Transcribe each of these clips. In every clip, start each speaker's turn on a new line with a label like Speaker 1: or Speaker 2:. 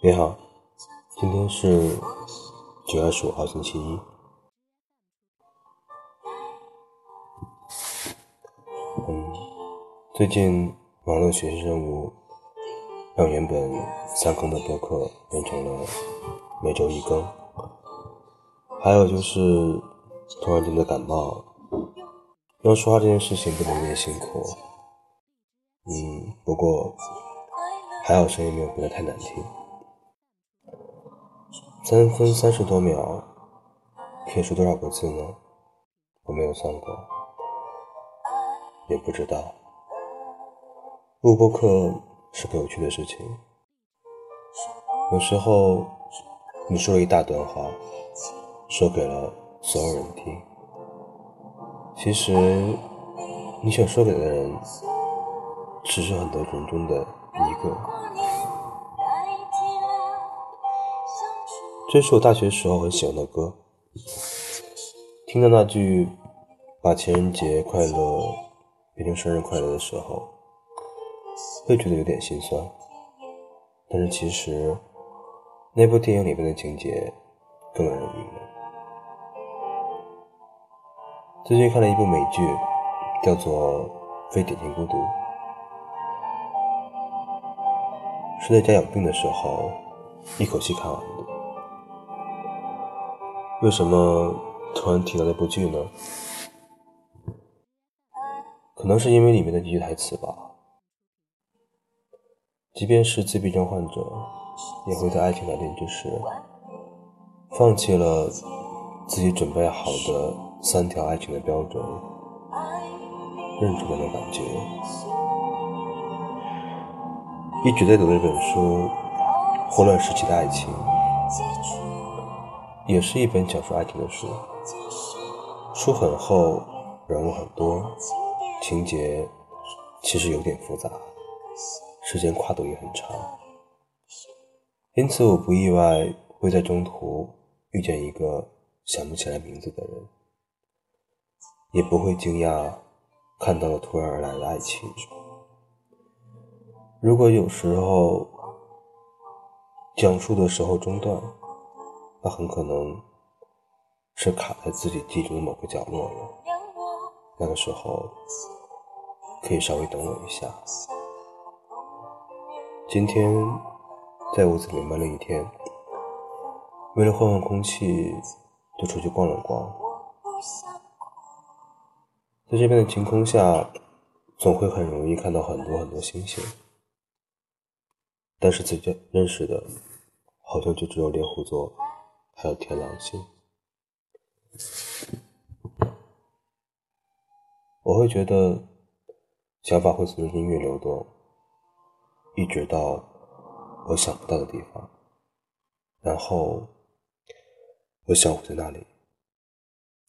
Speaker 1: 你好，今天是九月二十五号，星期一。嗯，最近网络学习任务让原本三更的播客变成了每周一更，还有就是突然间的感冒，要说话这件事情不能有点辛苦。嗯，不过还好声音没有变得太难听。三分三十多秒，可以说多少个字呢？我没有算过，也不知道。录播课是个有趣的事情，有时候你说了一大段话，说给了所有人听，其实你想说给的人。只是很多人中的一个。这是我大学时候很喜欢的歌。听到那句“把情人节快乐变成生日快乐”的时候，会觉得有点心酸。但是其实，那部电影里面的情节更让人郁闷。最近看了一部美剧，叫做《非典型孤独》。是在家养病的时候，一口气看完的。为什么突然提到那部剧呢？可能是因为里面的几句台词吧。即便是自闭症患者，也会在爱情来临之时，放弃了自己准备好的三条爱情的标准，认出那种感觉。一直在读的一本书《混乱时期的爱情》，也是一本讲述爱情的书。书很厚，人物很多，情节其实有点复杂，时间跨度也很长。因此，我不意外会在中途遇见一个想不起来名字的人，也不会惊讶看到了突然而来的爱情。如果有时候讲述的时候中断，那很可能是卡在自己记忆的某个角落了。那个时候可以稍微等我一下。今天在屋子里闷了一天，为了换换空气，就出去逛了逛。在这边的晴空下，总会很容易看到很多很多星星。但是自己认识的，好像就只有猎户座，还有天狼星，我会觉得想法会从音乐流动，一直到我想不到的地方，然后我想在那里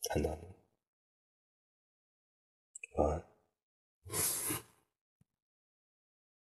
Speaker 1: 看到你。晚安。